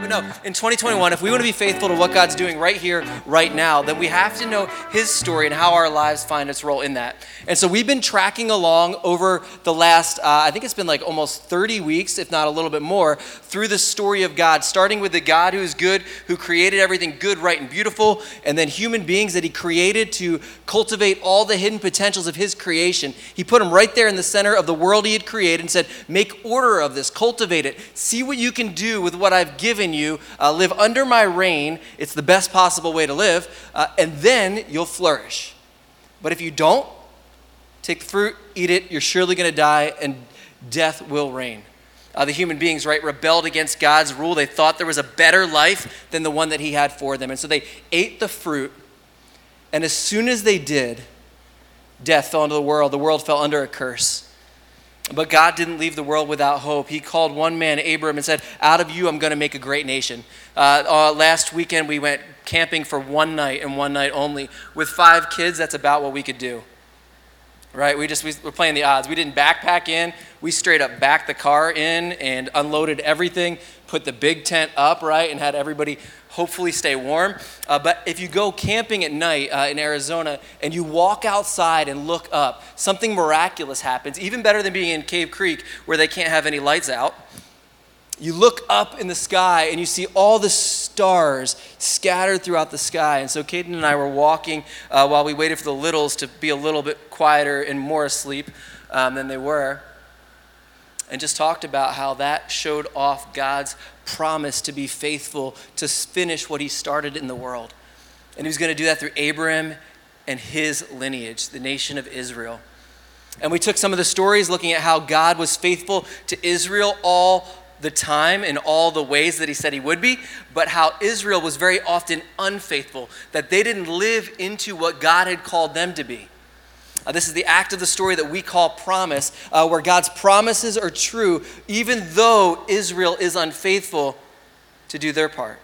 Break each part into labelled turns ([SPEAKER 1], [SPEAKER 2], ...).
[SPEAKER 1] But no, in 2021, if we want to be faithful to what God's doing right here, right now, then we have to know His story and how our lives find its role in that. And so we've been tracking along over the last, uh, I think it's been like almost 30 weeks, if not a little bit more, through the story of God, starting with the God who is good, who created everything good, right, and beautiful, and then human beings that He created to cultivate all the hidden potentials of His creation. He put them right there in the center of the world He had created and said, Make order of this, cultivate it, see what you can do with what I've given you, uh, live under my reign. It's the best possible way to live, uh, and then you'll flourish. But if you don't, take the fruit, eat it, you're surely going to die, and death will reign. Uh, the human beings, right, rebelled against God's rule. They thought there was a better life than the one that He had for them. And so they ate the fruit, and as soon as they did, death fell into the world. The world fell under a curse. But God didn't leave the world without hope. He called one man, Abram, and said, Out of you, I'm going to make a great nation. Uh, uh, last weekend, we went camping for one night and one night only. With five kids, that's about what we could do. Right? We just we were playing the odds. We didn't backpack in. We straight up backed the car in and unloaded everything, put the big tent up, right, and had everybody hopefully stay warm. Uh, but if you go camping at night uh, in Arizona and you walk outside and look up, something miraculous happens, even better than being in Cave Creek where they can't have any lights out. You look up in the sky and you see all the stars scattered throughout the sky. And so Caden and I were walking uh, while we waited for the littles to be a little bit quieter and more asleep um, than they were and just talked about how that showed off God's promise to be faithful to finish what he started in the world. And he was going to do that through Abraham and his lineage, the nation of Israel. And we took some of the stories looking at how God was faithful to Israel all the time in all the ways that he said he would be, but how Israel was very often unfaithful, that they didn't live into what God had called them to be. Uh, this is the act of the story that we call promise, uh, where God's promises are true, even though Israel is unfaithful to do their part.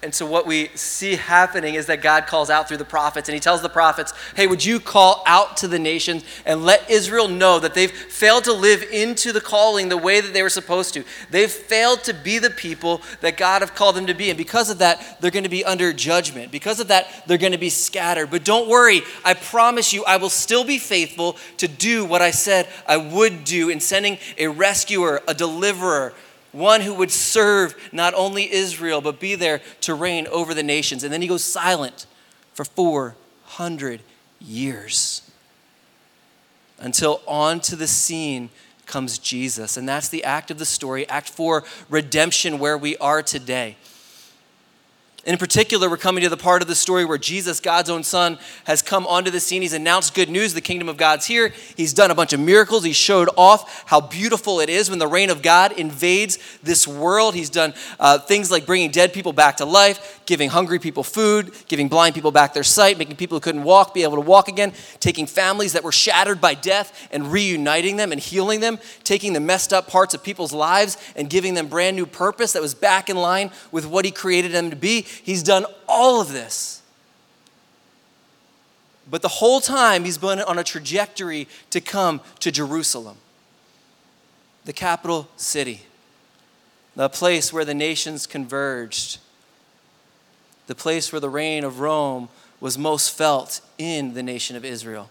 [SPEAKER 1] And so, what we see happening is that God calls out through the prophets, and He tells the prophets, Hey, would you call out to the nations and let Israel know that they've failed to live into the calling the way that they were supposed to? They've failed to be the people that God have called them to be. And because of that, they're going to be under judgment. Because of that, they're going to be scattered. But don't worry, I promise you, I will still be faithful to do what I said I would do in sending a rescuer, a deliverer one who would serve not only Israel, but be there to reign over the nations. And then he goes silent for 400 years until onto the scene comes Jesus. And that's the act of the story, Act 4, redemption, where we are today. In particular, we're coming to the part of the story where Jesus, God's own Son, has come onto the scene. He's announced good news the kingdom of God's here. He's done a bunch of miracles. He showed off how beautiful it is when the reign of God invades this world. He's done uh, things like bringing dead people back to life, giving hungry people food, giving blind people back their sight, making people who couldn't walk be able to walk again, taking families that were shattered by death and reuniting them and healing them, taking the messed up parts of people's lives and giving them brand new purpose that was back in line with what He created them to be. He's done all of this. But the whole time, he's been on a trajectory to come to Jerusalem, the capital city, the place where the nations converged, the place where the reign of Rome was most felt in the nation of Israel.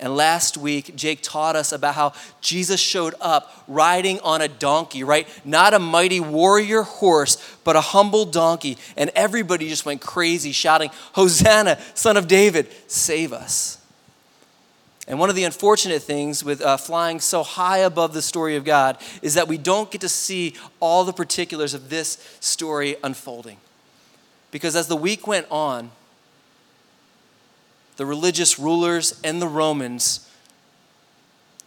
[SPEAKER 1] And last week, Jake taught us about how Jesus showed up riding on a donkey, right? Not a mighty warrior horse, but a humble donkey. And everybody just went crazy, shouting, Hosanna, son of David, save us. And one of the unfortunate things with uh, flying so high above the story of God is that we don't get to see all the particulars of this story unfolding. Because as the week went on, the religious rulers and the Romans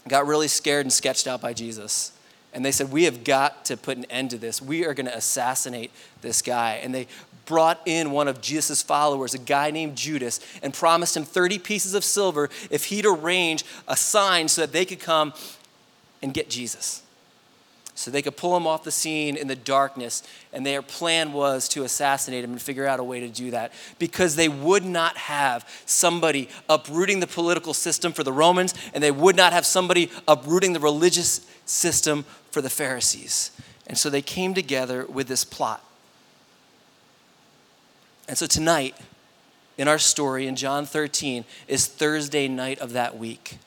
[SPEAKER 1] got really scared and sketched out by Jesus. And they said, We have got to put an end to this. We are going to assassinate this guy. And they brought in one of Jesus' followers, a guy named Judas, and promised him 30 pieces of silver if he'd arrange a sign so that they could come and get Jesus. So they could pull him off the scene in the darkness. And their plan was to assassinate him and figure out a way to do that because they would not have somebody uprooting the political system for the Romans, and they would not have somebody uprooting the religious system for the Pharisees. And so they came together with this plot. And so tonight, in our story in John 13, is Thursday night of that week.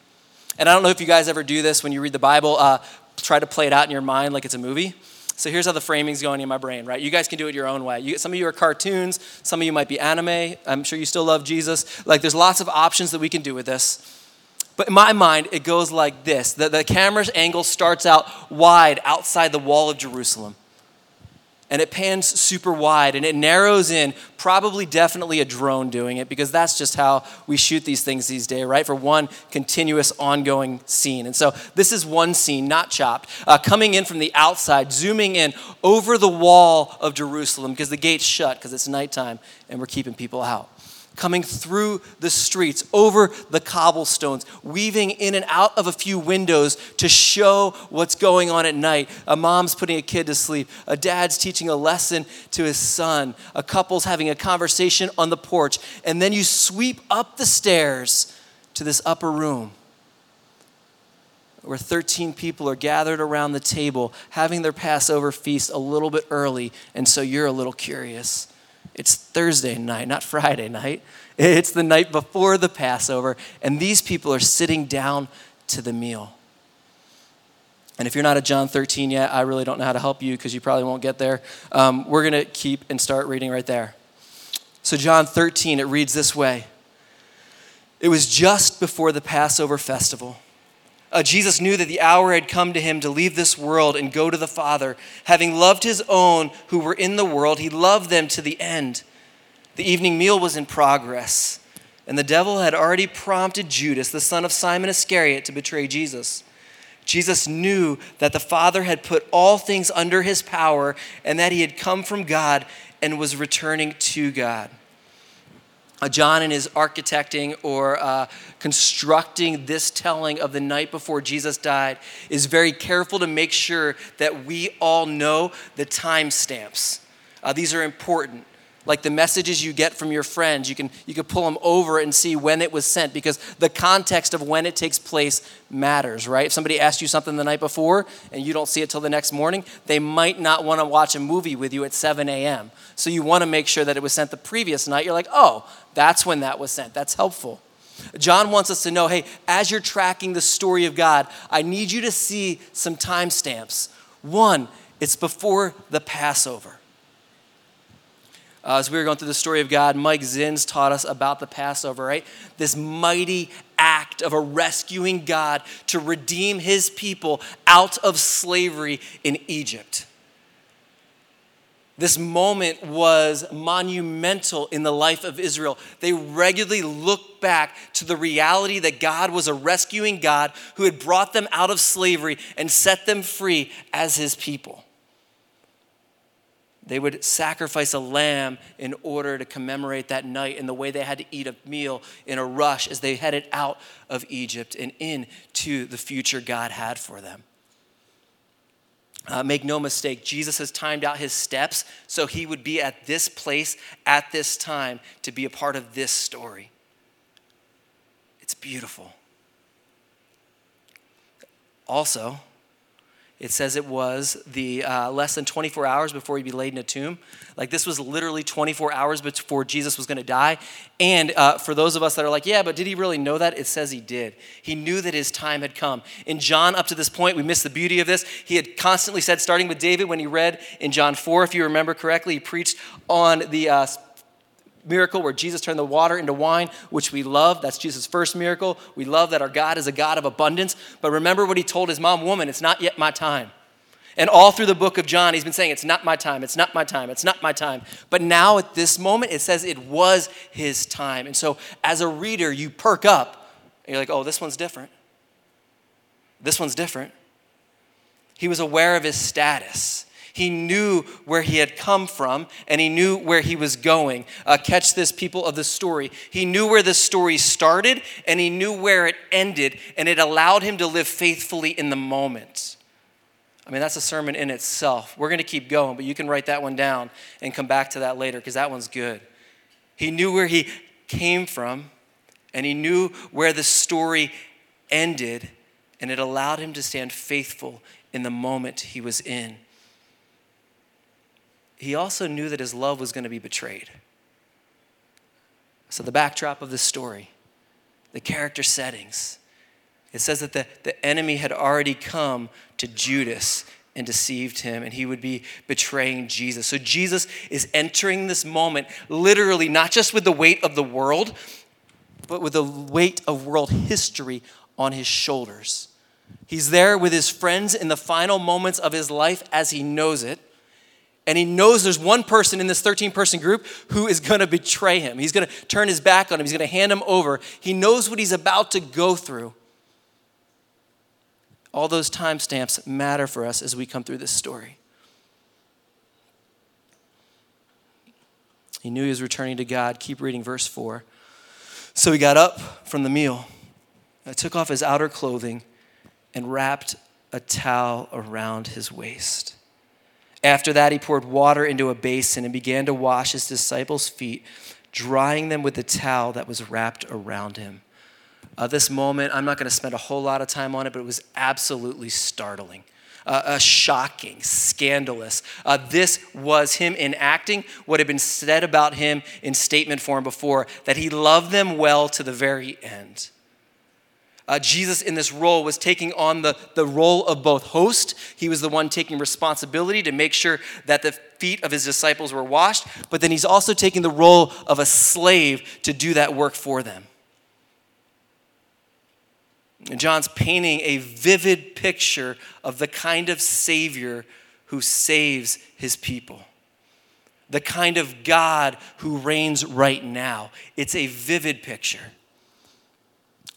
[SPEAKER 1] And I don't know if you guys ever do this when you read the Bible. Uh, try to play it out in your mind like it's a movie. So here's how the framing's going in my brain, right? You guys can do it your own way. You, some of you are cartoons, some of you might be anime. I'm sure you still love Jesus. Like there's lots of options that we can do with this. But in my mind, it goes like this the, the camera's angle starts out wide outside the wall of Jerusalem and it pans super wide and it narrows in probably definitely a drone doing it because that's just how we shoot these things these days right for one continuous ongoing scene. And so this is one scene not chopped uh, coming in from the outside zooming in over the wall of jerusalem because the gate's shut because it's nighttime and we're keeping people out coming through the streets, over the cobblestones, weaving in and out of a few windows to show what's going on at night. A mom's putting a kid to sleep, a dad's teaching a lesson to his son, a couple's having a conversation on the porch, and then you sweep up the stairs to this upper room where 13 people are gathered around the table having their Passover feast a little bit early, and so you're a little curious. It's Thursday night, not Friday night. It's the night before the Passover, and these people are sitting down to the meal. And if you're not at John 13 yet, I really don't know how to help you because you probably won't get there. Um, we're going to keep and start reading right there. So, John 13, it reads this way It was just before the Passover festival uh, Jesus knew that the hour had come to him to leave this world and go to the Father. Having loved his own who were in the world, he loved them to the end. The evening meal was in progress, and the devil had already prompted Judas, the son of Simon Iscariot, to betray Jesus. Jesus knew that the Father had put all things under his power and that he had come from God and was returning to God John in his architecting or uh, constructing this telling of the night before Jesus died is very careful to make sure that we all know the timestamps. Uh, these are important like the messages you get from your friends you can you can pull them over and see when it was sent because the context of when it takes place matters right? If somebody asked you something the night before and you don't see it till the next morning they might not want to watch a movie with you at 7 a.m so you want to make sure that it was sent the previous night. You're like oh that's when that was sent. That's helpful. John wants us to know hey, as you're tracking the story of God, I need you to see some timestamps. One, it's before the Passover. Uh, as we were going through the story of God, Mike Zins taught us about the Passover, right? This mighty act of a rescuing God to redeem his people out of slavery in Egypt. This moment was monumental in the life of Israel. They regularly looked back to the reality that God was a rescuing God who had brought them out of slavery and set them free as his people. They would sacrifice a lamb in order to commemorate that night and the way they had to eat a meal in a rush as they headed out of Egypt and into the future God had for them. Uh, make no mistake, Jesus has timed out his steps so he would be at this place at this time to be a part of this story. It's beautiful. Also, it says it was the uh, less than 24 hours before he'd be laid in a tomb. Like this was literally 24 hours before Jesus was going to die. And uh, for those of us that are like, yeah, but did he really know that? It says he did. He knew that his time had come. In John, up to this point, we miss the beauty of this. He had constantly said, starting with David, when he read in John 4, if you remember correctly, he preached on the uh, miracle where Jesus turned the water into wine, which we love. That's Jesus' first miracle. We love that our God is a God of abundance. But remember what he told his mom, woman, it's not yet my time. And all through the book of John, he's been saying, It's not my time, it's not my time, it's not my time. But now at this moment, it says it was his time. And so as a reader, you perk up and you're like, Oh, this one's different. This one's different. He was aware of his status. He knew where he had come from and he knew where he was going. Uh, catch this, people of the story. He knew where the story started and he knew where it ended, and it allowed him to live faithfully in the moment. I mean, that's a sermon in itself. We're going to keep going, but you can write that one down and come back to that later because that one's good. He knew where he came from, and he knew where the story ended, and it allowed him to stand faithful in the moment he was in. He also knew that his love was going to be betrayed. So, the backdrop of the story, the character settings, it says that the, the enemy had already come to Judas and deceived him, and he would be betraying Jesus. So Jesus is entering this moment literally not just with the weight of the world, but with the weight of world history on his shoulders. He's there with his friends in the final moments of his life as he knows it. And he knows there's one person in this 13 person group who is going to betray him. He's going to turn his back on him. He's going to hand him over. He knows what he's about to go through. All those timestamps matter for us as we come through this story. He knew he was returning to God. Keep reading verse 4. So he got up from the meal, uh, took off his outer clothing, and wrapped a towel around his waist. After that, he poured water into a basin and began to wash his disciples' feet, drying them with the towel that was wrapped around him. Uh, this moment, I'm not going to spend a whole lot of time on it, but it was absolutely startling. Uh, uh, shocking, scandalous. Uh, this was him enacting what had been said about him in statement form before that he loved them well to the very end. Uh, Jesus, in this role, was taking on the, the role of both host. He was the one taking responsibility to make sure that the feet of his disciples were washed, but then he's also taking the role of a slave to do that work for them. And John's painting a vivid picture of the kind of Savior who saves his people, the kind of God who reigns right now. It's a vivid picture.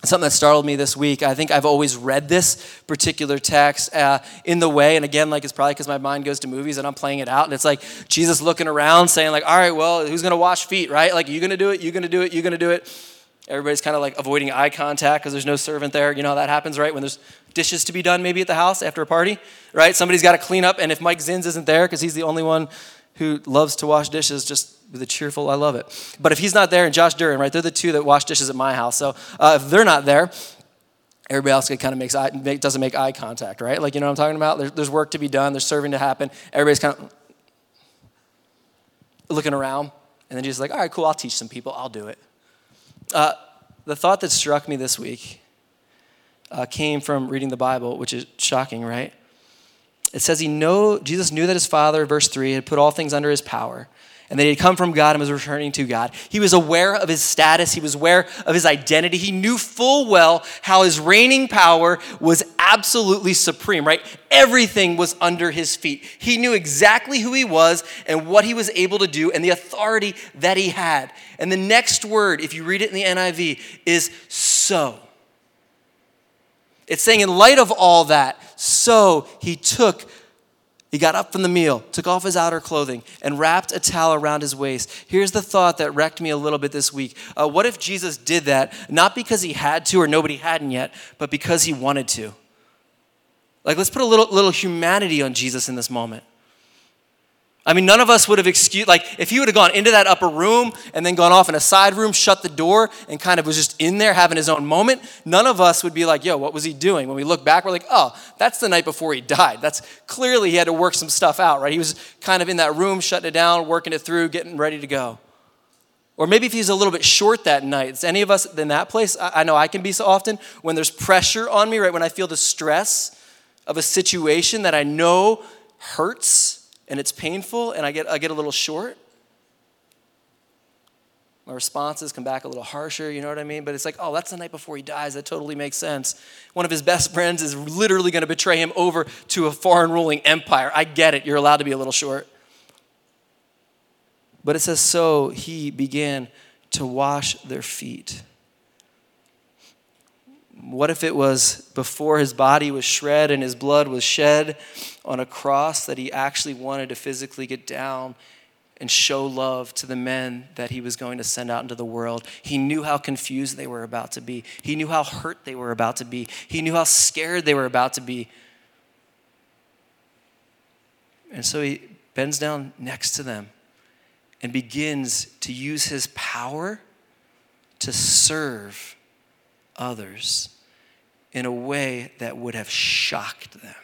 [SPEAKER 1] Something that startled me this week, I think I've always read this particular text uh, in the way, and again, like it's probably because my mind goes to movies and I'm playing it out, and it's like Jesus looking around saying, like, all right, well, who's gonna wash feet, right? Like, you gonna do it, you gonna do it, you gonna do it. Everybody's kind of like avoiding eye contact because there's no servant there. You know how that happens, right? When there's dishes to be done maybe at the house after a party, right? Somebody's got to clean up, and if Mike Zins isn't there because he's the only one who loves to wash dishes, just with a cheerful, I love it. But if he's not there, and Josh Duran, right? They're the two that wash dishes at my house. So uh, if they're not there, everybody else kind of makes eye, make, doesn't make eye contact, right? Like you know what I'm talking about? There's, there's work to be done. There's serving to happen. Everybody's kind of looking around, and then Jesus like, all right, cool. I'll teach some people. I'll do it. Uh, the thought that struck me this week uh, came from reading the Bible, which is shocking, right? It says he know Jesus knew that his father, verse three, had put all things under his power, and that he had come from God and was returning to God. He was aware of his status, he was aware of his identity. He knew full well how his reigning power was absolutely supreme, right? Everything was under his feet. He knew exactly who he was and what he was able to do and the authority that he had. And the next word, if you read it in the NIV, is so. It's saying, in light of all that, so he took he got up from the meal, took off his outer clothing, and wrapped a towel around his waist. Here's the thought that wrecked me a little bit this week. Uh, what if Jesus did that, not because he had to or nobody hadn't yet, but because he wanted to? Like, let's put a little, little humanity on Jesus in this moment. I mean, none of us would have excused, like, if he would have gone into that upper room and then gone off in a side room, shut the door, and kind of was just in there having his own moment, none of us would be like, yo, what was he doing? When we look back, we're like, oh, that's the night before he died. That's clearly he had to work some stuff out, right? He was kind of in that room, shutting it down, working it through, getting ready to go. Or maybe if he's a little bit short that night. Is any of us in that place? I know I can be so often when there's pressure on me, right? When I feel the stress of a situation that I know hurts and it's painful and I get, I get a little short, my responses come back a little harsher, you know what I mean? But it's like, oh, that's the night before he dies. That totally makes sense. One of his best friends is literally going to betray him over to a foreign ruling empire. I get it. You're allowed to be a little short. But it says, so he began to wash their feet. What if it was before his body was shred and his blood was shed on a cross that he actually wanted to physically get down and show love to the men that he was going to send out into the world. He knew how confused they were about to be. He knew how hurt they were about to be. He knew how scared they were about to be. And so he bends down next to them and begins to use his power to serve others in a way that would have shocked them.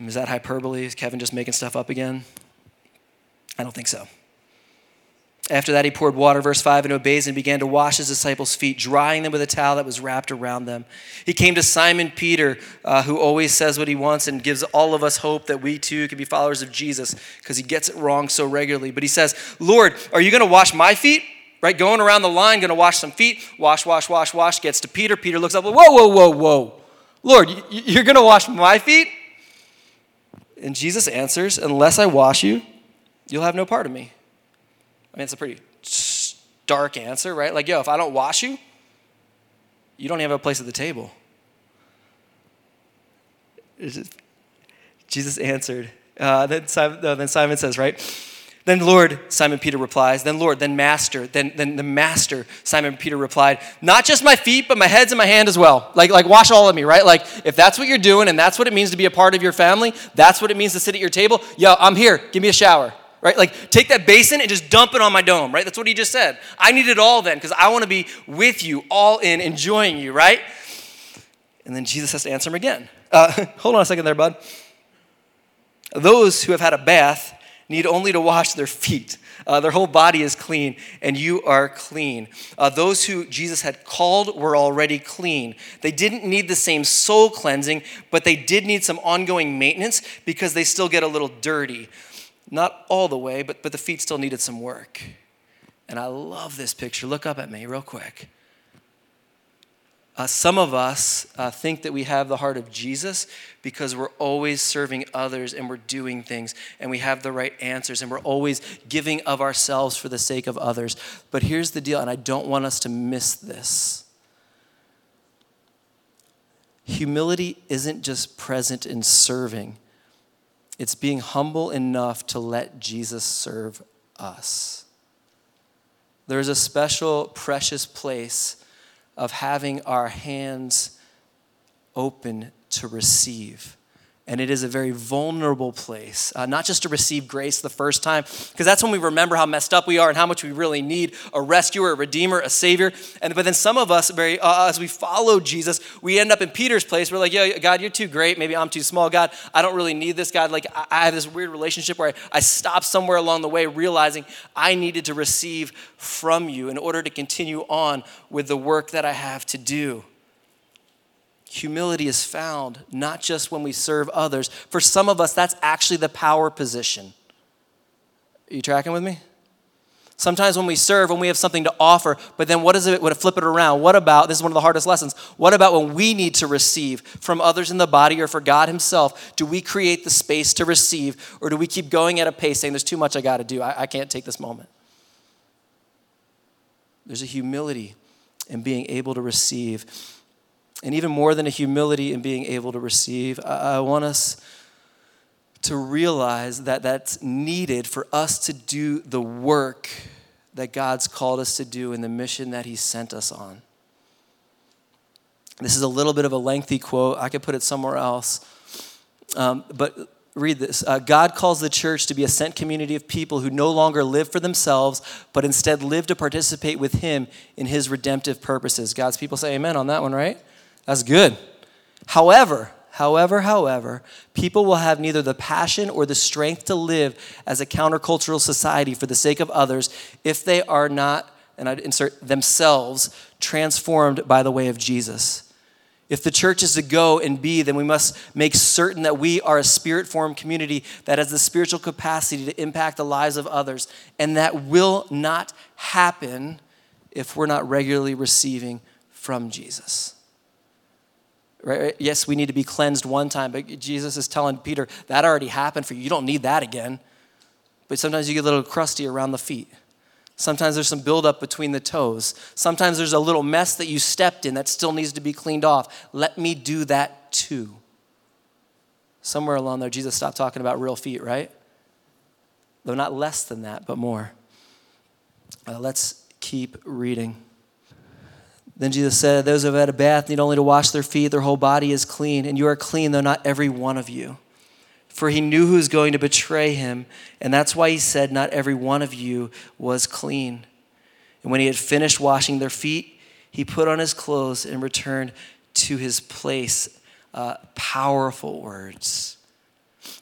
[SPEAKER 1] Is that hyperbole? Is Kevin just making stuff up again? I don't think so. After that, he poured water, verse 5, into a basin and began to wash his disciples' feet, drying them with a towel that was wrapped around them. He came to Simon Peter, uh, who always says what he wants and gives all of us hope that we too can be followers of Jesus because he gets it wrong so regularly. But he says, Lord, are you going to wash my feet? Right? Going around the line, going to wash some feet. Wash, wash, wash, wash. Gets to Peter. Peter looks up, whoa, whoa, whoa, whoa. Lord, you're going to wash my feet? And Jesus answers, Unless I wash you, you'll have no part of me. I mean, it's a pretty stark answer, right? Like, yo, if I don't wash you, you don't even have a place at the table. Just, Jesus answered. Uh, then, Simon, then Simon says, right? Then Lord, Simon Peter replies, then Lord, then Master, then, then the Master, Simon Peter replied, not just my feet, but my heads and my hand as well. Like, like wash all of me, right? Like if that's what you're doing and that's what it means to be a part of your family, that's what it means to sit at your table, yo, I'm here, give me a shower right? Like take that basin and just dump it on my dome, right? That's what he just said. I need it all then because I want to be with you, all in, enjoying you, right? And then Jesus has to answer him again. Uh, hold on a second there, bud. Those who have had a bath need only to wash their feet. Uh, their whole body is clean, and you are clean. Uh, those who Jesus had called were already clean. They didn't need the same soul cleansing, but they did need some ongoing maintenance because they still get a little dirty. Not all the way, but, but the feet still needed some work. And I love this picture. Look up at me real quick. Uh, some of us uh, think that we have the heart of Jesus because we're always serving others and we're doing things and we have the right answers and we're always giving of ourselves for the sake of others. But here's the deal, and I don't want us to miss this humility isn't just present in serving, it's being humble enough to let Jesus serve us. There's a special, precious place of having our hands open to receive and it is a very vulnerable place, uh, not just to receive grace the first time, because that's when we remember how messed up we are and how much we really need a rescuer, a redeemer, a savior. And but then some of us, very uh, as we follow Jesus, we end up in Peter's place. We're like, "Yo, God, you're too great. Maybe I'm too small. God, I don't really need this. God, like I, I have this weird relationship where I, I somewhere along the way, realizing I needed to receive from you in order to continue on with the work that I have to do." Humility is found not just when we serve others. For some of us, that's actually the power position. Are you tracking with me? Sometimes when we serve, when we have something to offer, but then what is it, would it flip it around? What about, this is one of the hardest lessons, what about when we need to receive from others in the body or for God Himself? Do we create the space to receive or do we keep going at a pace saying, there's too much I got to do? I, I can't take this moment. There's a humility in being able to receive and even more than a humility in being able to receive, I, I want us to realize that that's needed for us to do the work that God's called us to do in the mission that He sent us on. This is a little bit of a lengthy quote. I could put it somewhere else. Um, but read this uh, God calls the church to be a sent community of people who no longer live for themselves, but instead live to participate with Him in His redemptive purposes. God's people say amen on that one, right? That's good. However, however, however, people will have neither the passion or the strength to live as a countercultural society for the sake of others if they are not, and I'd insert themselves, transformed by the way of Jesus. If the church is to go and be, then we must make certain that we are a spirit formed community that has the spiritual capacity to impact the lives of others. And that will not happen if we're not regularly receiving from Jesus. Right? Yes, we need to be cleansed one time, but Jesus is telling Peter, that already happened for you. You don't need that again. But sometimes you get a little crusty around the feet. Sometimes there's some buildup between the toes. Sometimes there's a little mess that you stepped in that still needs to be cleaned off. Let me do that too. Somewhere along there, Jesus stopped talking about real feet, right? Though not less than that, but more. Uh, let's keep reading Then Jesus said, Those who have had a bath need only to wash their feet, their whole body is clean, and you are clean, though not every one of you. For he knew who was going to betray him, and that's why he said, Not every one of you was clean. And when he had finished washing their feet, he put on his clothes and returned to his place. Uh, powerful words.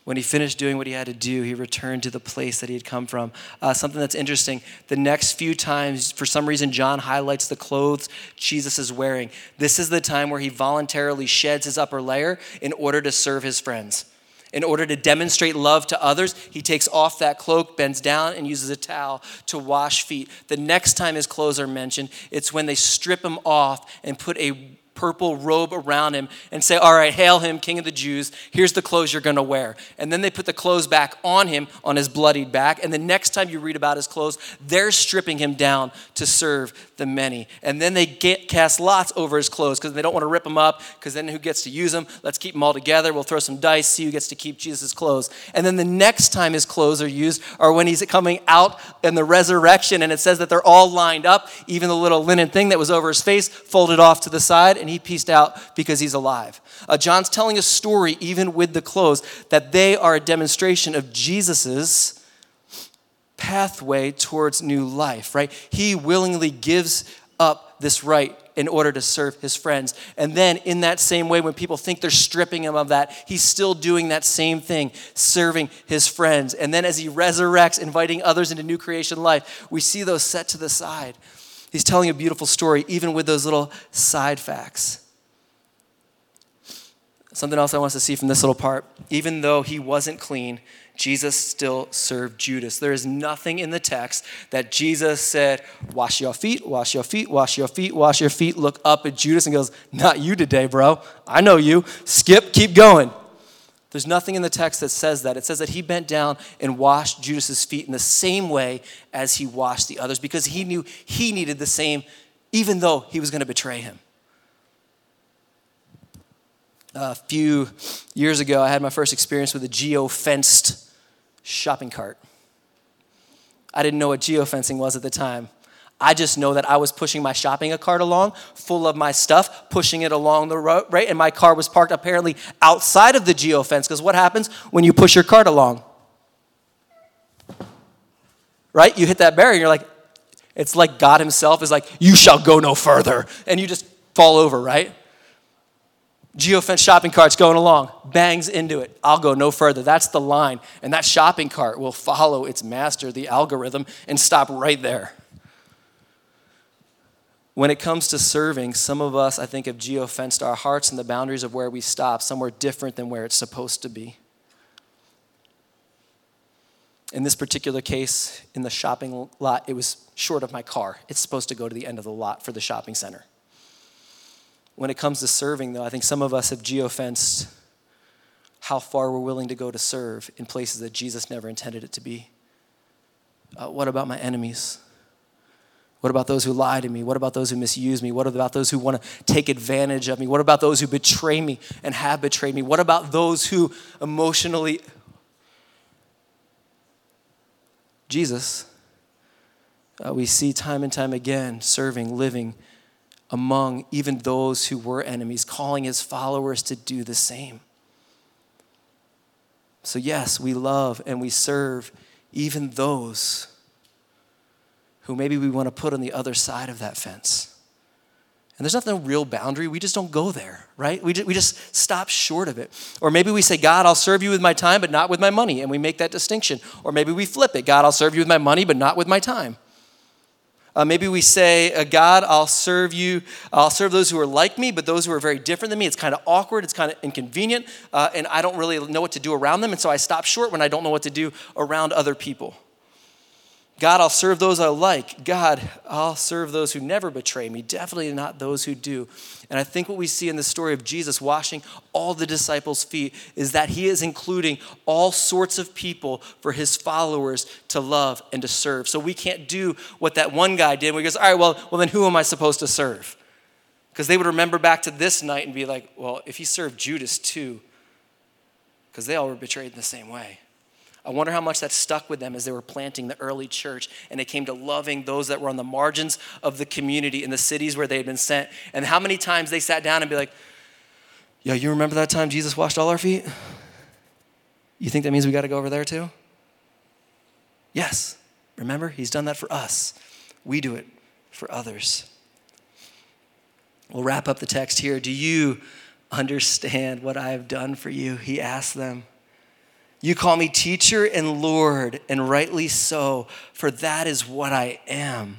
[SPEAKER 1] When he finished doing what he had to do, he returned to the place that he had come from. Uh, something that's interesting the next few times, for some reason, John highlights the clothes Jesus is wearing. This is the time where he voluntarily sheds his upper layer in order to serve his friends. In order to demonstrate love to others, he takes off that cloak, bends down, and uses a towel to wash feet. The next time his clothes are mentioned, it's when they strip him off and put a purple robe around him and say, All right, hail him, King of the Jews. Here's the clothes you're going to wear. And then they put the clothes back on him, on his bloodied back. And the next time you read about his clothes, they're stripping him down to serve the many. And then they get, cast lots over his clothes because they don't want to rip them up because then who gets to use them? Let's keep them all together. We'll throw some dice, see who gets to keep Jesus' clothes. And then the next time his clothes are used are when he's coming out in the resurrection. And it says that they're all lined up, even the little linen thing that was over his face folded off to the side. And and he pieced out because he's alive. Uh, John's telling a story, even with the clothes, that they are a demonstration of Jesus's pathway towards new life, right? He willingly gives up this right in order to serve his friends. And then, in that same way, when people think they're stripping him of that, he's still doing that same thing, serving his friends. And then, as he resurrects, inviting others into new creation life, we see those set to the side. He's telling a beautiful story, even with those little side facts. Something else I want us to see from this little part even though he wasn't clean, Jesus still served Judas. There is nothing in the text that Jesus said, Wash your feet, wash your feet, wash your feet, wash your feet, look up at Judas and goes, Not you today, bro. I know you. Skip, keep going. There's nothing in the text that says that. It says that he bent down and washed Judas's feet in the same way as he washed the others because he knew he needed the same, even though he was going to betray him. A few years ago, I had my first experience with a geo fenced shopping cart. I didn't know what geofencing was at the time. I just know that I was pushing my shopping cart along, full of my stuff, pushing it along the road, right? And my car was parked apparently outside of the geo fence. Because what happens when you push your cart along? Right? You hit that barrier and you're like, it's like God Himself is like, you shall go no further. And you just fall over, right? Geofence shopping cart's going along, bangs into it. I'll go no further. That's the line. And that shopping cart will follow its master, the algorithm, and stop right there. When it comes to serving, some of us, I think, have geofenced our hearts and the boundaries of where we stop somewhere different than where it's supposed to be. In this particular case, in the shopping lot, it was short of my car. It's supposed to go to the end of the lot for the shopping center. When it comes to serving, though, I think some of us have geofenced how far we're willing to go to serve in places that Jesus never intended it to be. Uh, what about my enemies? What about those who lie to me? What about those who misuse me? What about those who want to take advantage of me? What about those who betray me and have betrayed me? What about those who emotionally. Jesus, uh, we see time and time again serving, living among even those who were enemies, calling his followers to do the same. So, yes, we love and we serve even those who maybe we want to put on the other side of that fence. And there's nothing real boundary. We just don't go there, right? We just, we just stop short of it. Or maybe we say, God, I'll serve you with my time, but not with my money. And we make that distinction. Or maybe we flip it God, I'll serve you with my money, but not with my time. Uh, maybe we say, uh, God, I'll serve you. I'll serve those who are like me, but those who are very different than me. It's kind of awkward. It's kind of inconvenient. Uh, and I don't really know what to do around them. And so I stop short when I don't know what to do around other people. God, I'll serve those I like. God, I'll serve those who never betray me, definitely not those who do. And I think what we see in the story of Jesus washing all the disciples' feet is that he is including all sorts of people for his followers to love and to serve. So we can't do what that one guy did where he goes, All right, well, well then who am I supposed to serve? Because they would remember back to this night and be like, Well, if he served Judas too, because they all were betrayed in the same way. I wonder how much that stuck with them as they were planting the early church and they came to loving those that were on the margins of the community in the cities where they had been sent. And how many times they sat down and be like, Yo, you remember that time Jesus washed all our feet? You think that means we got to go over there too? Yes. Remember, He's done that for us. We do it for others. We'll wrap up the text here. Do you understand what I have done for you? He asked them. You call me teacher and Lord, and rightly so, for that is what I am.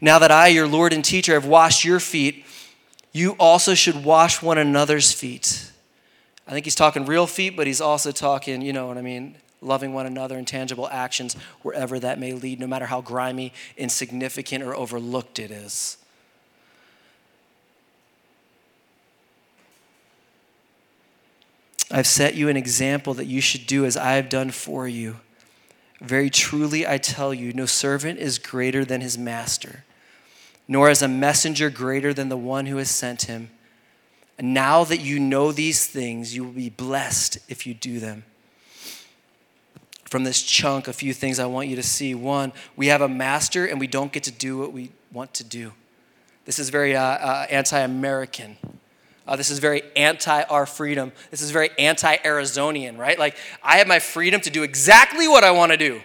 [SPEAKER 1] Now that I, your Lord and teacher, have washed your feet, you also should wash one another's feet. I think he's talking real feet, but he's also talking, you know what I mean, loving one another in tangible actions wherever that may lead, no matter how grimy, insignificant, or overlooked it is. I've set you an example that you should do as I have done for you. Very truly, I tell you, no servant is greater than his master, nor is a messenger greater than the one who has sent him. And now that you know these things, you will be blessed if you do them. From this chunk, a few things I want you to see. One, we have a master and we don't get to do what we want to do. This is very uh, uh, anti American. Uh, this is very anti our freedom. This is very anti Arizonian, right? Like, I have my freedom to do exactly what I want to do.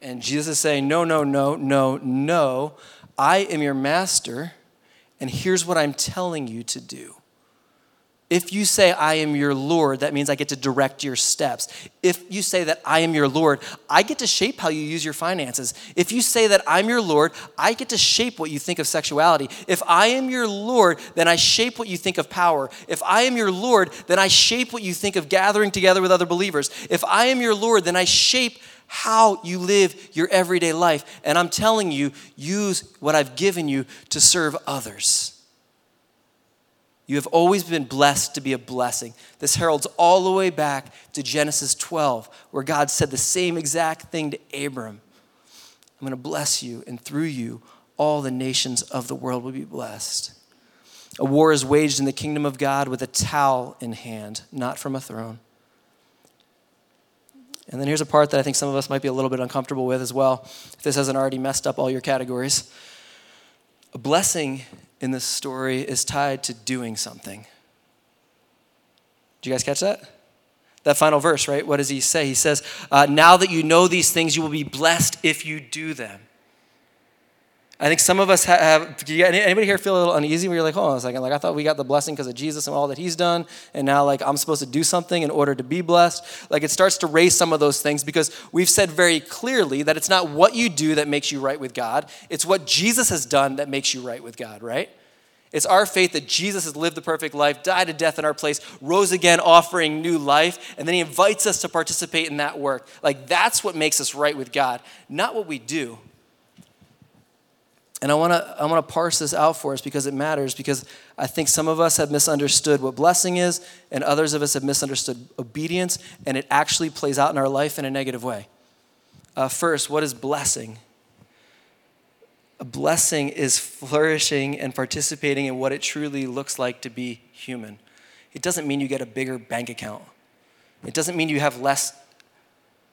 [SPEAKER 1] And Jesus is saying, No, no, no, no, no. I am your master, and here's what I'm telling you to do. If you say, I am your Lord, that means I get to direct your steps. If you say that I am your Lord, I get to shape how you use your finances. If you say that I'm your Lord, I get to shape what you think of sexuality. If I am your Lord, then I shape what you think of power. If I am your Lord, then I shape what you think of gathering together with other believers. If I am your Lord, then I shape how you live your everyday life. And I'm telling you, use what I've given you to serve others. You have always been blessed to be a blessing. This heralds all the way back to Genesis 12, where God said the same exact thing to Abram I'm going to bless you, and through you, all the nations of the world will be blessed. A war is waged in the kingdom of God with a towel in hand, not from a throne. And then here's a part that I think some of us might be a little bit uncomfortable with as well, if this hasn't already messed up all your categories. A blessing in this story is tied to doing something. Do you guys catch that? That final verse, right? What does he say? He says, uh, Now that you know these things, you will be blessed if you do them. I think some of us have, anybody here feel a little uneasy where you're like, hold on a second, like I thought we got the blessing because of Jesus and all that he's done, and now like I'm supposed to do something in order to be blessed? Like it starts to raise some of those things because we've said very clearly that it's not what you do that makes you right with God, it's what Jesus has done that makes you right with God, right? It's our faith that Jesus has lived the perfect life, died a death in our place, rose again, offering new life, and then he invites us to participate in that work. Like that's what makes us right with God, not what we do. And I want to I want to parse this out for us because it matters because I think some of us have misunderstood what blessing is and others of us have misunderstood obedience and it actually plays out in our life in a negative way. Uh, first, what is blessing? A blessing is flourishing and participating in what it truly looks like to be human. It doesn't mean you get a bigger bank account. It doesn't mean you have less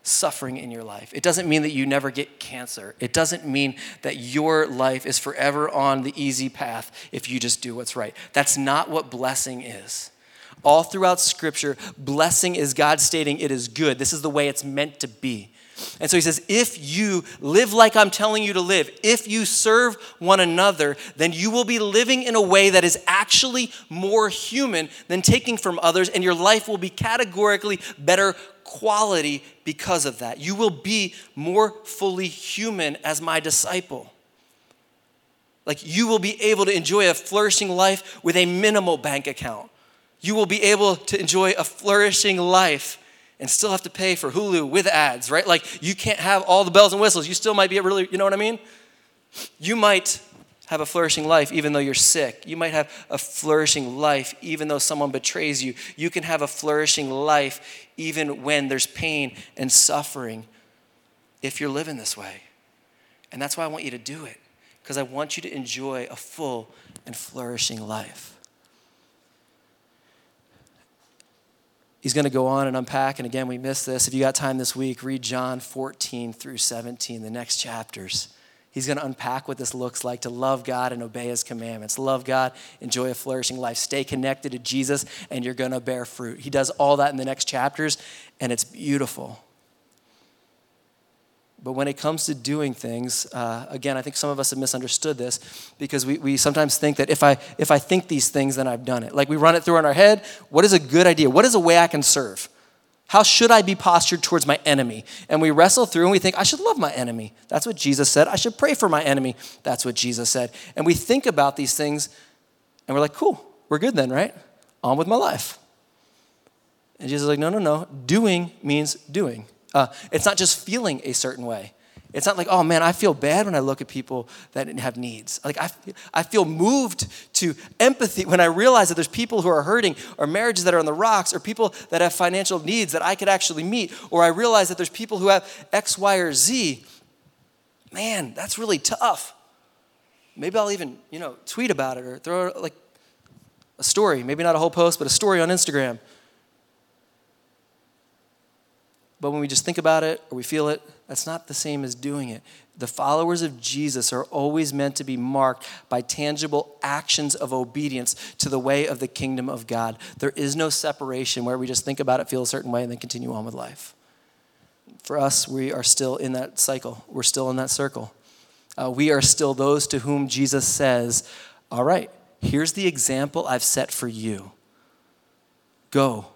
[SPEAKER 1] suffering in your life. It doesn't mean that you never get cancer. It doesn't mean that your life is forever on the easy path if you just do what's right. That's not what blessing is. All throughout Scripture, blessing is God stating it is good. This is the way it's meant to be. And so he says, if you live like I'm telling you to live, if you serve one another, then you will be living in a way that is actually more human than taking from others, and your life will be categorically better quality because of that. You will be more fully human as my disciple. Like you will be able to enjoy a flourishing life with a minimal bank account. You will be able to enjoy a flourishing life and still have to pay for Hulu with ads, right? Like you can't have all the bells and whistles. You still might be really, you know what I mean? You might have a flourishing life even though you're sick. You might have a flourishing life even though someone betrays you. You can have a flourishing life even when there's pain and suffering if you're living this way. And that's why I want you to do it, because I want you to enjoy a full and flourishing life. He's going to go on and unpack. And again, we missed this. If you got time this week, read John 14 through 17, the next chapters. He's going to unpack what this looks like to love God and obey his commandments. Love God, enjoy a flourishing life, stay connected to Jesus, and you're going to bear fruit. He does all that in the next chapters, and it's beautiful. But when it comes to doing things, uh, again, I think some of us have misunderstood this because we, we sometimes think that if I, if I think these things, then I've done it. Like we run it through in our head. What is a good idea? What is a way I can serve? How should I be postured towards my enemy? And we wrestle through and we think, I should love my enemy. That's what Jesus said. I should pray for my enemy. That's what Jesus said. And we think about these things and we're like, cool, we're good then, right? On with my life. And Jesus is like, no, no, no. Doing means doing. Uh, it's not just feeling a certain way. It's not like, oh man, I feel bad when I look at people that have needs. Like, I, I feel moved to empathy when I realize that there's people who are hurting, or marriages that are on the rocks, or people that have financial needs that I could actually meet, or I realize that there's people who have X, Y, or Z. Man, that's really tough. Maybe I'll even, you know, tweet about it or throw like a story, maybe not a whole post, but a story on Instagram but when we just think about it or we feel it, that's not the same as doing it. The followers of Jesus are always meant to be marked by tangible actions of obedience to the way of the kingdom of God. There is no separation where we just think about it, feel a certain way, and then continue on with life. For us, we are still in that cycle, we're still in that circle. Uh, we are still those to whom Jesus says, All right, here's the example I've set for you. Go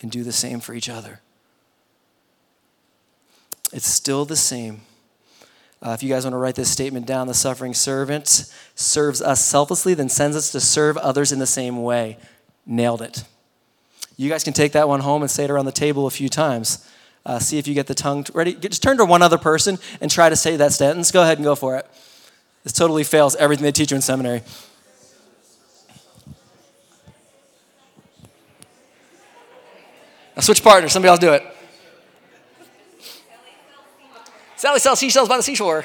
[SPEAKER 1] and do the same for each other. It's still the same. Uh, if you guys want to write this statement down, the suffering servant serves us selflessly, then sends us to serve others in the same way. Nailed it. You guys can take that one home and say it around the table a few times. Uh, see if you get the tongue ready. Just turn to one other person and try to say that sentence. Go ahead and go for it. This totally fails everything they teach you in seminary. Now switch partners. Somebody else do it. Sally sells seashells by the seashore.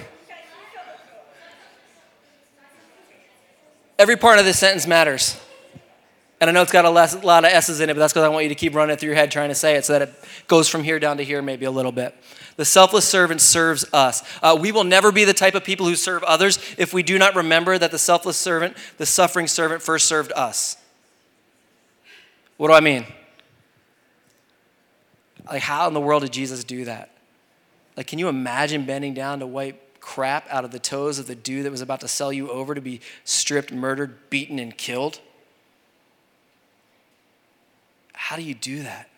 [SPEAKER 1] Every part of this sentence matters. And I know it's got a lot of S's in it, but that's because I want you to keep running through your head trying to say it so that it goes from here down to here maybe a little bit. The selfless servant serves us. Uh, we will never be the type of people who serve others if we do not remember that the selfless servant, the suffering servant, first served us. What do I mean? Like, how in the world did Jesus do that? Like, can you imagine bending down to wipe crap out of the toes of the dude that was about to sell you over to be stripped, murdered, beaten, and killed? How do you do that?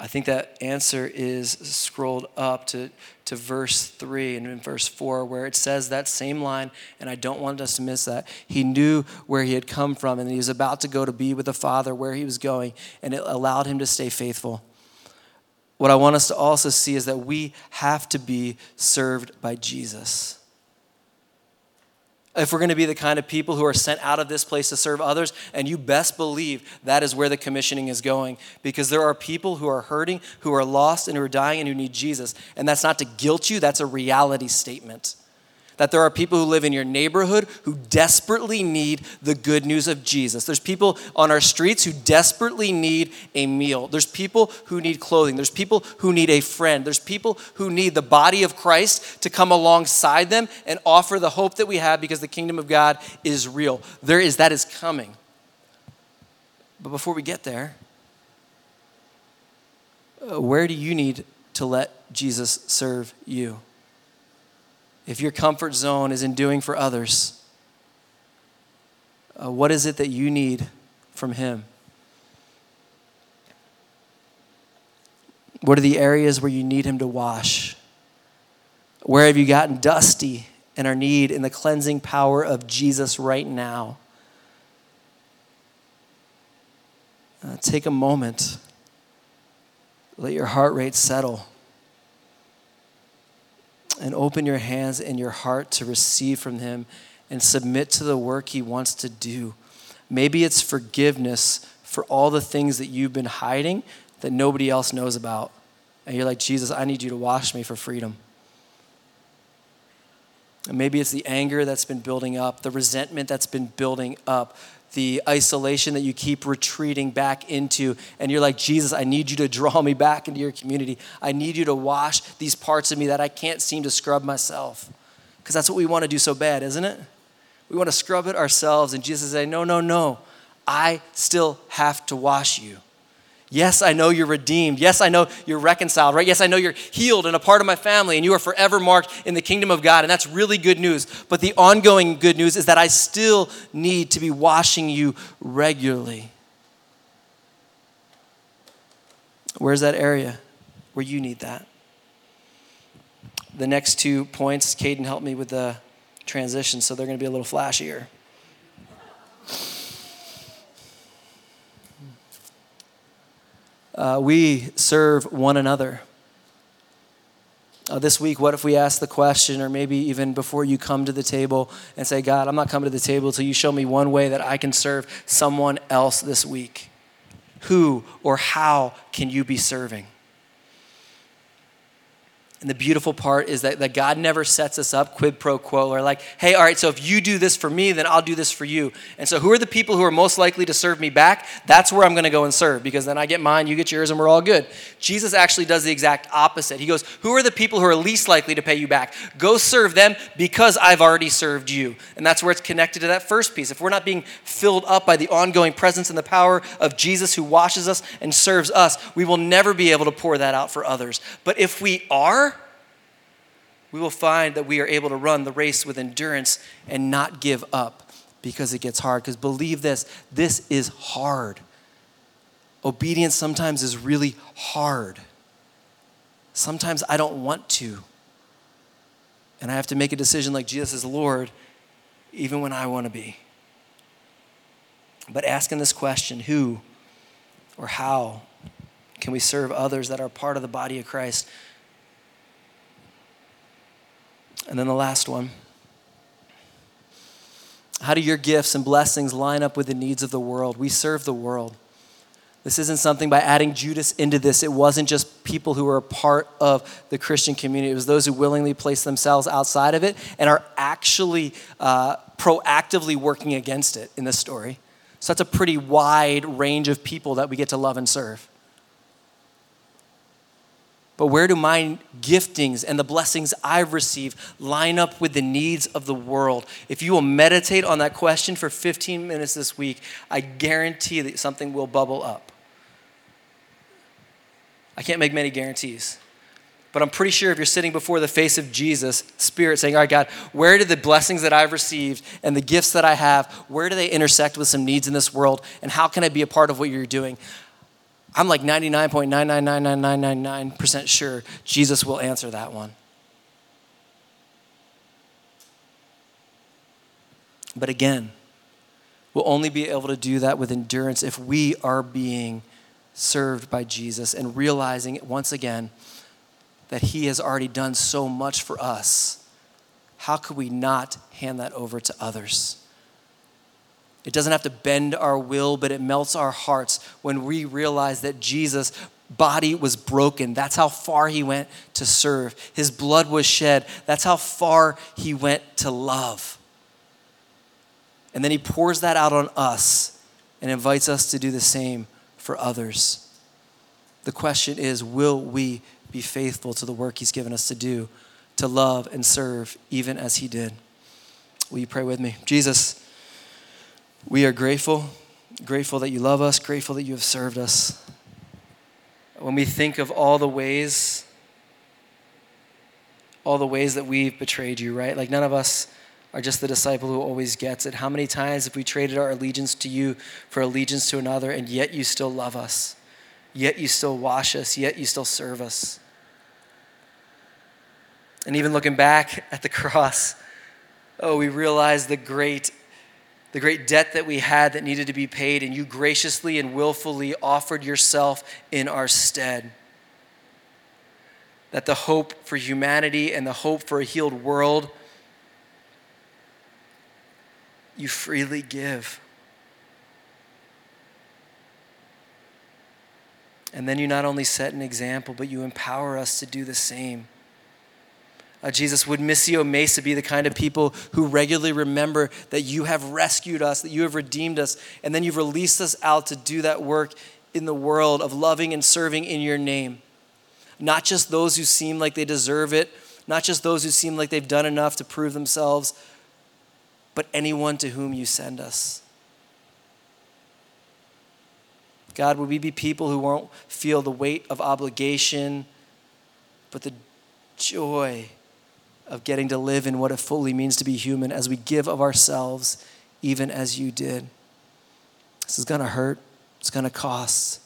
[SPEAKER 1] I think that answer is scrolled up to, to verse 3 and in verse 4, where it says that same line, and I don't want us to miss that. He knew where he had come from, and he was about to go to be with the Father where he was going, and it allowed him to stay faithful what I want us to also see is that we have to be served by Jesus. If we're going to be the kind of people who are sent out of this place to serve others, and you best believe that is where the commissioning is going, because there are people who are hurting, who are lost, and who are dying, and who need Jesus. And that's not to guilt you, that's a reality statement that there are people who live in your neighborhood who desperately need the good news of Jesus. There's people on our streets who desperately need a meal. There's people who need clothing. There's people who need a friend. There's people who need the body of Christ to come alongside them and offer the hope that we have because the kingdom of God is real. There is that is coming. But before we get there, uh, where do you need to let Jesus serve you? If your comfort zone is in doing for others, uh, what is it that you need from Him? What are the areas where you need Him to wash? Where have you gotten dusty and are need in the cleansing power of Jesus right now? Uh, take a moment. Let your heart rate settle and open your hands and your heart to receive from Him and submit to the work He wants to do. Maybe it's forgiveness for all the things that you've been hiding that nobody else knows about. And you're like, Jesus, I need you to wash me for freedom. And maybe it's the anger that's been building up, the resentment that's been building up, the isolation that you keep retreating back into. And you're like, Jesus, I need you to draw me back into your community. I need you to wash these parts of me that I can't seem to scrub myself. Because that's what we want to do so bad, isn't it? We want to scrub it ourselves. And Jesus says, No, no, no. I still have to wash you. Yes, I know you're redeemed. Yes, I know you're reconciled, right? Yes, I know you're healed and a part of my family and you are forever marked in the kingdom of God. And that's really good news. But the ongoing good news is that I still need to be washing you regularly. Where's that area where you need that? The next two points, Caden helped me with the transition, so they're going to be a little flashier. Uh, we serve one another. Uh, this week, what if we ask the question, or maybe even before you come to the table and say, God, I'm not coming to the table until you show me one way that I can serve someone else this week? Who or how can you be serving? And the beautiful part is that, that God never sets us up quid pro quo or like, hey, all right, so if you do this for me, then I'll do this for you. And so who are the people who are most likely to serve me back? That's where I'm going to go and serve because then I get mine, you get yours, and we're all good. Jesus actually does the exact opposite. He goes, who are the people who are least likely to pay you back? Go serve them because I've already served you. And that's where it's connected to that first piece. If we're not being filled up by the ongoing presence and the power of Jesus who washes us and serves us, we will never be able to pour that out for others. But if we are, we will find that we are able to run the race with endurance and not give up because it gets hard. Because believe this, this is hard. Obedience sometimes is really hard. Sometimes I don't want to. And I have to make a decision like Jesus is Lord, even when I want to be. But asking this question who or how can we serve others that are part of the body of Christ? And then the last one. How do your gifts and blessings line up with the needs of the world? We serve the world. This isn't something by adding Judas into this. It wasn't just people who were a part of the Christian community. It was those who willingly place themselves outside of it and are actually uh, proactively working against it in this story. So that's a pretty wide range of people that we get to love and serve. But where do my giftings and the blessings I've received line up with the needs of the world? If you will meditate on that question for 15 minutes this week, I guarantee that something will bubble up. I can't make many guarantees. But I'm pretty sure if you're sitting before the face of Jesus, Spirit saying, All right, God, where do the blessings that I've received and the gifts that I have, where do they intersect with some needs in this world? And how can I be a part of what you're doing? I'm like 99.9999999% sure Jesus will answer that one. But again, we'll only be able to do that with endurance if we are being served by Jesus and realizing once again that He has already done so much for us. How could we not hand that over to others? It doesn't have to bend our will, but it melts our hearts when we realize that Jesus' body was broken. That's how far he went to serve. His blood was shed. That's how far he went to love. And then he pours that out on us and invites us to do the same for others. The question is will we be faithful to the work he's given us to do, to love and serve, even as he did? Will you pray with me? Jesus, we are grateful, grateful that you love us, grateful that you have served us. When we think of all the ways, all the ways that we've betrayed you, right? Like none of us are just the disciple who always gets it. How many times have we traded our allegiance to you for allegiance to another, and yet you still love us? Yet you still wash us, yet you still serve us. And even looking back at the cross, oh, we realize the great the great debt that we had that needed to be paid, and you graciously and willfully offered yourself in our stead. That the hope for humanity and the hope for a healed world, you freely give. And then you not only set an example, but you empower us to do the same. Uh, Jesus, would Missio Mesa be the kind of people who regularly remember that you have rescued us, that you have redeemed us, and then you've released us out to do that work in the world of loving and serving in your name. Not just those who seem like they deserve it, not just those who seem like they've done enough to prove themselves, but anyone to whom you send us. God, would we be people who won't feel the weight of obligation, but the joy of getting to live in what it fully means to be human as we give of ourselves, even as you did? This is going to hurt, it's going to cost,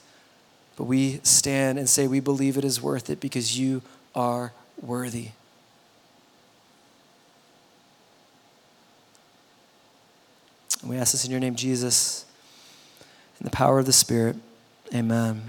[SPEAKER 1] but we stand and say we believe it is worth it because you are worthy. And we ask this in your name, Jesus, in the power of the Spirit. Amen.